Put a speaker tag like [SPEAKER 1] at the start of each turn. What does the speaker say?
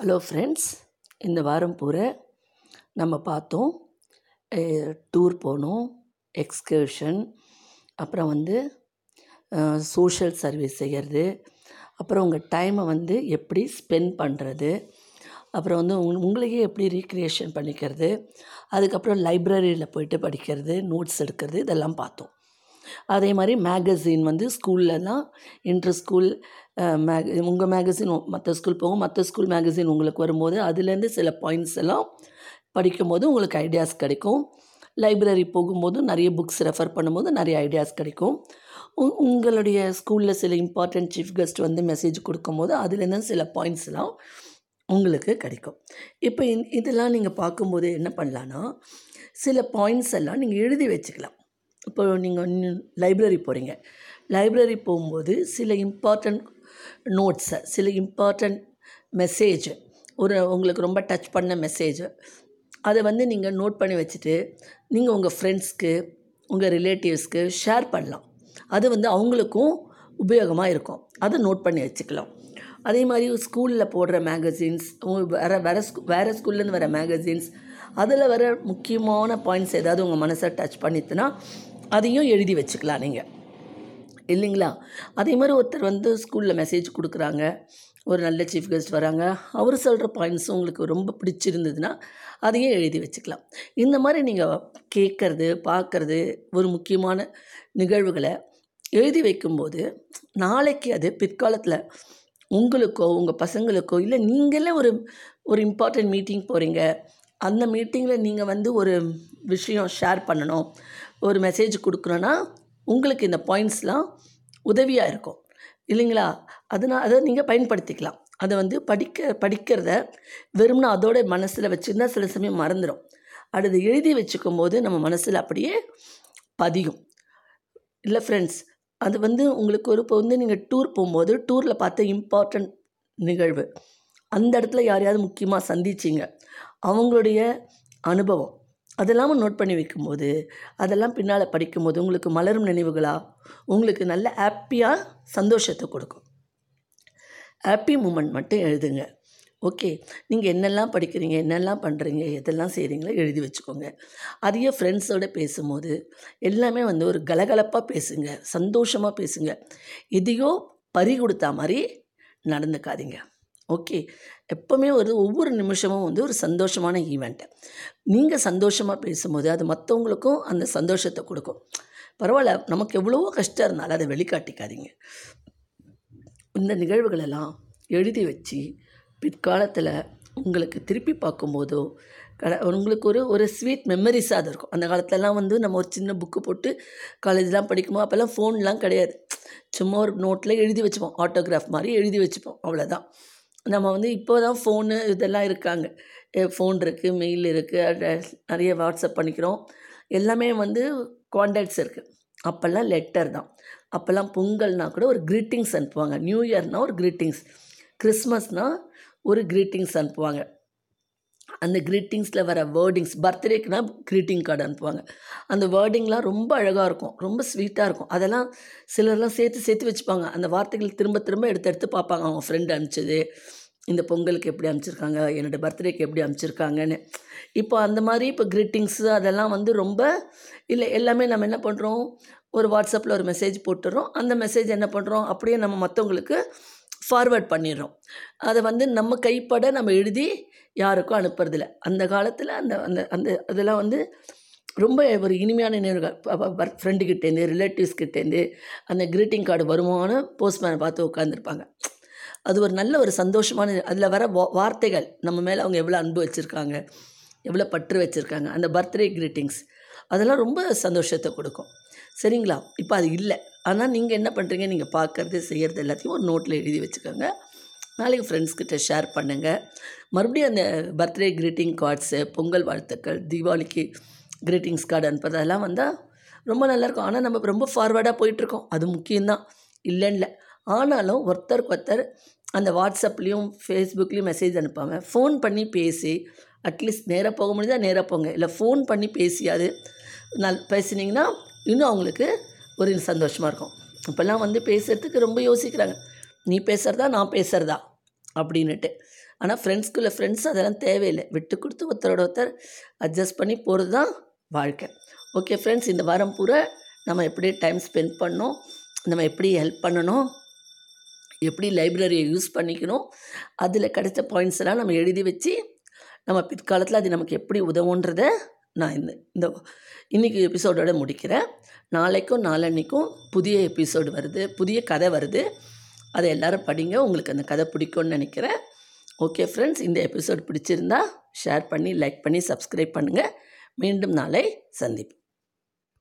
[SPEAKER 1] Hello friends இந்த வாரம் பூரா நம்ம பார்த்தோம் டூர் போனோம் எக்ஸ்கர்ஷன் அப்புறம் வந்து சோஷியல் சர்வீஸ் செய்கிறது அப்புறம் உங்கள் டைமை வந்து எப்படி ஸ்பெண்ட் பண்ணுறது அப்புறம் வந்து உங் உங்களையே எப்படி ரீக்ரியேஷன் பண்ணிக்கிறது அதுக்கப்புறம் லைப்ரரியில் போயிட்டு படிக்கிறது நோட்ஸ் எடுக்கிறது இதெல்லாம் பார்த்தோம். அதே மாதிரி மேகசின் வந்து ஸ்கூல்லலாம் இன்டர் ஸ்கூல் மேக உங்கள் மேகசின் மற்ற ஸ்கூல் போகும் மற்ற ஸ்கூல் மேகசின் உங்களுக்கு வரும்போது அதுலேருந்து சில பாயிண்ட்ஸ் எல்லாம் படிக்கும்போது உங்களுக்கு ஐடியாஸ் கிடைக்கும். லைப்ரரி போகும்போது நிறைய புக்ஸ் ரெஃபர் பண்ணும்போது நிறைய ஐடியாஸ் கிடைக்கும். உ உங்களுடைய ஸ்கூலில் சில இம்பார்ட்டண்ட் சீஃப் கெஸ்ட் வந்து மெசேஜ் கொடுக்கும்போது அதுலேருந்து சில பாயிண்ட்ஸ்லாம் உங்களுக்கு கிடைக்கும். இப்போ இந் இதெல்லாம் நீங்கள் பார்க்கும்போது என்ன பண்ணலான்னா சில பாயிண்ட்ஸ் எல்லாம் நீங்கள் எழுதி வச்சுக்கலாம். இப்போ நீங்கள் லைப்ரரி போகிறீங்க லைப்ரரி போகும்போது சில இம்பார்ட்டண்ட் நோட்ஸை சில இம்பார்ட்டண்ட் மெசேஜ் ஒரு உங்களுக்கு ரொம்ப டச் பண்ண மெசேஜ் அதை வந்து நீங்கள் நோட் பண்ணி வச்சுட்டு நீங்கள் உங்கள் ஃப்ரெண்ட்ஸ்க்கு உங்கள் ரிலேட்டிவ்ஸ்க்கு ஷேர் பண்ணலாம். அது வந்து அவங்களுக்கும் உபயோகமாக இருக்கும். அதை நோட் பண்ணி வச்சுக்கலாம். அதே மாதிரி ஸ்கூலில் போடுற மேகசின்ஸ் வேறு வேறு ஸ்கூ வேறு ஸ்கூல்லேருந்து வர மேகசின்ஸ் அதில் வர முக்கியமான பாயிண்ட்ஸ் ஏதாவது உங்கள் மனசை டச் பண்ணிட்டுனா அதையும் எழுதி வச்சுக்கலாம் நீங்கள் இல்லைங்களா? அதே மாதிரி ஒருத்தர் வந்து ஸ்கூலில் மெசேஜ் கொடுக்குறாங்க. ஒரு நல்ல சீஃப் கெஸ்ட் வராங்க. அவர் சொல்கிற பாயிண்ட்ஸ் உங்களுக்கு ரொம்ப பிடிச்சிருந்ததுன்னா அதையும் எழுதி வச்சுக்கலாம். இந்த மாதிரி நீங்கள் கேட்குறது பார்க்குறது ஒரு முக்கியமான நிகழ்வுகளை எழுதி வைக்கும்போது நாளைக்கு அது பிற்காலத்தில் உங்களுக்கோ உங்கள் பசங்களுக்கோ இல்லை நீங்களே ஒரு ஒரு இம்பார்ட்டண்ட் மீட்டிங் போகிறீங்க அந்த மீட்டிங்கில் நீங்கள் வந்து ஒரு விஷயம் ஷேர் பண்ணணும். ஒரு மெசேஜ் கொடுக்கணுன்னா உங்களுக்கு இந்த பாயிண்ட்ஸ்லாம் உதவியாக இருக்கும். இல்லைங்களா? அதனால் அதை நீங்கள் பயன்படுத்திக்கலாம். அதை வந்து படிக்க படிக்கிறத வெறும்னா அதோட மனசில் வச்சுருந்தா சில சமயம் மறந்துடும் அடுத்து எழுதி வச்சுக்கும் போது நம்ம மனசில் அப்படியே பதியும். இல்லை ஃப்ரெண்ட்ஸ் அது வந்து உங்களுக்கு ஒரு இப்போ வந்து நீங்கள் டூர் போகும்போது டூரில் பார்த்த இம்பார்ட்டண்ட் நிகழ்வு. அந்த இடத்துல யாரையாவது முக்கியமாக சந்திச்சிங்க. அவங்களுடைய அனுபவம். அதெல்லாம் நோட் பண்ணி வைக்கும்போது அதெல்லாம் பின்னால் படிக்கும்போது உங்களுக்கு மலரும் நினைவுகளாக உங்களுக்கு நல்ல ஹாப்பியாக சந்தோஷத்தை கொடுக்கும். ஹாப்பி மூமெண்ட் மட்டும் எழுதுங்க. ஓகே நீங்கள் என்னெல்லாம் படிக்கிறீங்க என்னெல்லாம் பண்ணுறீங்க எதெல்லாம் செய்கிறீங்களோ எழுதி வச்சுக்கோங்க. அதையே ஃப்ரெண்ட்ஸோடு பேசும்போது எல்லாமே வந்து ஒரு கலகலப்பாக பேசுங்க சந்தோஷமாக பேசுங்க. எதையோ பறி கொடுத்தா மாதிரி நடந்துக்காதீங்க. ஓகே எப்போவுமே ஒரு ஒவ்வொரு நிமிஷமும் வந்து ஒரு சந்தோஷமான ஈவெண்ட்டு நீங்கள் சந்தோஷமாக பேசும்போது அது மற்றவங்களுக்கும் அந்த சந்தோஷத்தை கொடுக்கும். பரவாயில்ல நமக்கு எவ்வளவோ கஷ்டம் இருந்தாலும் அதை வெளிக்காட்டிக்காதீங்க. இந்த நிகழ்வுகளெல்லாம் எழுதி வச்சு பிற்காலத்தில் உங்களுக்கு திருப்பி பார்க்கும்போதோ கட உங்களுக்கு ஒரு ஒரு ஸ்வீட் மெமரிஸாக அது இருக்கும். அந்த காலத்துலலாம் வந்து நம்ம ஒரு சின்ன புக்கு போட்டு காலேஜ்லாம் படிக்கும்போது அப்போல்லாம் ஃபோன்லாம் கிடையாது. சும்மா ஒரு நோட்டில் எழுதி வச்சுப்போம். ஆட்டோகிராஃப் மாதிரி எழுதி வச்சுப்போம். அவ்வளோதான் நம்ம வந்து இப்போ தான் ஃபோனு இதெல்லாம் இருக்காங்க. ஃபோன் இருக்குது மெயில் இருக்குது நிறைய வாட்ஸ்அப் பண்ணிக்கிறோம். எல்லாமே வந்து கான்டாக்ட்ஸ் இருக்குது அப்போல்லாம் லெட்டர் தான். அப்போல்லாம் பொங்கல்னால் கூட ஒரு க்ரீட்டிங்ஸ் அனுப்புவாங்க. நியூ இயர்னால் ஒரு க்ரீட்டிங்ஸ் கிறிஸ்மஸ்னால் ஒரு க்ரீட்டிங்ஸ் அனுப்புவாங்க. அந்த க்ரீட்டிங்ஸில் வர வேர்டிங்ஸ் பர்த்டேக்குனா க்ரீட்டிங் கார்டு அனுப்புவாங்க. அந்த வேர்டிங்லாம் ரொம்ப அழகாக இருக்கும் ரொம்ப ஸ்வீட்டாக இருக்கும். அதெல்லாம் சிலர்லாம் சேர்த்து சேர்த்து வச்சுப்பாங்க. அந்த வார்த்தைகள் திரும்ப திரும்ப எடுத்து எடுத்து பார்ப்பாங்க. அவங்க ஃப்ரெண்டு அனுப்பிச்சது இந்த பொங்கலுக்கு எப்படி அனுப்பிச்சிருக்காங்க என்னோடய பர்த்டேக்கு எப்படி அனுப்பிச்சிருக்காங்கன்னு. இப்போ அந்த மாதிரி இப்போ க்ரீட்டிங்ஸு அதெல்லாம் வந்து ரொம்ப இல்லை எல்லாமே நம்ம என்ன பண்ணுறோம் ஒரு வாட்ஸ்அப்பில் ஒரு மெசேஜ் போட்டுடுறோம். அந்த மெசேஜ் என்ன பண்ணுறோம் அப்படியே நம்ம மற்றவங்களுக்கு ஃபார்வேர்ட் பண்ணிடுறோம். அதை வந்து நம்ம கைப்பட நம்ம எழுதி யாருக்கும் அனுப்புறதில்ல. அந்த காலத்தில் அந்த அந்த அந்த அதெல்லாம் வந்து ரொம்ப ஒரு இனிமையான நினைவுகள். ஃப்ரெண்டுக்கிட்டேருந்து ரிலேட்டிவ்ஸ்கிட்டேருந்து அந்த க்ரீட்டிங் கார்டு வருமானம் போஸ்ட்மேனை பார்த்து உட்காந்துருப்பாங்க அது ஒரு நல்ல ஒரு சந்தோஷமான அதில் வர வார்த்தைகள் நம்ம மேலே அவங்க எவ்வளோ அன்பு வச்சுருக்காங்க எவ்வளோ பற்று வச்சுருக்காங்க அந்த பர்த்டே க்ரீட்டிங்ஸ் அதெல்லாம் ரொம்ப சந்தோஷத்தை கொடுக்கும். சரிங்களா? இப்போ அது இல்லை. ஆனால் நீங்கள் என்ன பண்ணுறீங்க நீங்கள் பார்க்குறது செய்கிறது எல்லாத்தையும் ஒரு நோட்டில் எழுதி வச்சுக்கோங்க. நாளைக்கு ஃப்ரெண்ட்ஸ்கிட்ட ஷேர் பண்ணுங்கள் மறுபடியும் அந்த பர்த்டே க்ரீட்டிங் கார்ட்ஸு பொங்கல் வாழ்த்துக்கள் தீபாவளிக்கு க்ரீட்டிங்ஸ் கார்டு அனுப்புறது அதெல்லாம் வந்தால் ரொம்ப நல்லாயிருக்கும் ஆனால் நம்ம ரொம்ப ஃபார்வேர்டாக போயிட்டுருக்கோம். அது முக்கியம்தான். இல்லைன்னு ஆனாலும் ஒருத்தருக்கு ஒருத்தர் அந்த வாட்ஸ்அப்லேயும் ஃபேஸ்புக்லேயும் மெசேஜ் அனுப்பாமல் ஃபோன் பண்ணி பேசி அட்லீஸ்ட் நேராக போக முடிஞ்சால் நேராக போங்க. இல்லை ஃபோன் பண்ணி பேசியாது. நல் பேசினீங்கன்னா இன்னும் அவங்களுக்கு ஒரு சந்தோஷமாக இருக்கும். இப்போல்லாம் வந்து பேசுகிறதுக்கு ரொம்ப யோசிக்கிறாங்க. நீ பேசுகிறதா நான் பேசுகிறதா அப்படின்னுட்டு. ஆனால் ஃப்ரெண்ட்ஸ்குள்ளே ஃப்ரெண்ட்ஸ் அதெல்லாம் தேவையில்லை. விட்டு கொடுத்து ஒருத்தரோட ஒருத்தர் அட்ஜஸ்ட் பண்ணி போகிறது தான் வாழ்க்கை. ஓகே ஃப்ரெண்ட்ஸ் இந்த வாரம் பூரா நம்ம எப்படி டைம் ஸ்பெண்ட் பண்ணோம் நம்ம எப்படி ஹெல்ப் பண்ணணும் எப்படி லைப்ரரியை யூஸ் பண்ணிக்கணும் அதில் கிடைச்ச பாயிண்ட்ஸ் எல்லாம் நம்ம எழுதி வச்சு நம்ம பிற்காலத்தில் அது நமக்கு எப்படி உதவுன்றதை நான் இந்த இந்த இன்றைக்கி எபிசோடோட முடிக்கிறேன். நாளைக்கும் நாளன்னைக்கும் புதிய எபிசோடு வருது புதிய கதை வருது. அதை எல்லோரும் படிங்க. உங்களுக்கு அந்த கதை பிடிக்கும்னு நினைக்கிறேன். ஓகே ஃப்ரெண்ட்ஸ் இந்த எபிசோட் பிடிச்சிருந்தா ஷேர் பண்ணி லைக் பண்ணி சப்ஸ்கிரைப் பண்ணுங்கள் மீண்டும் நாளை சந்திப்போம்.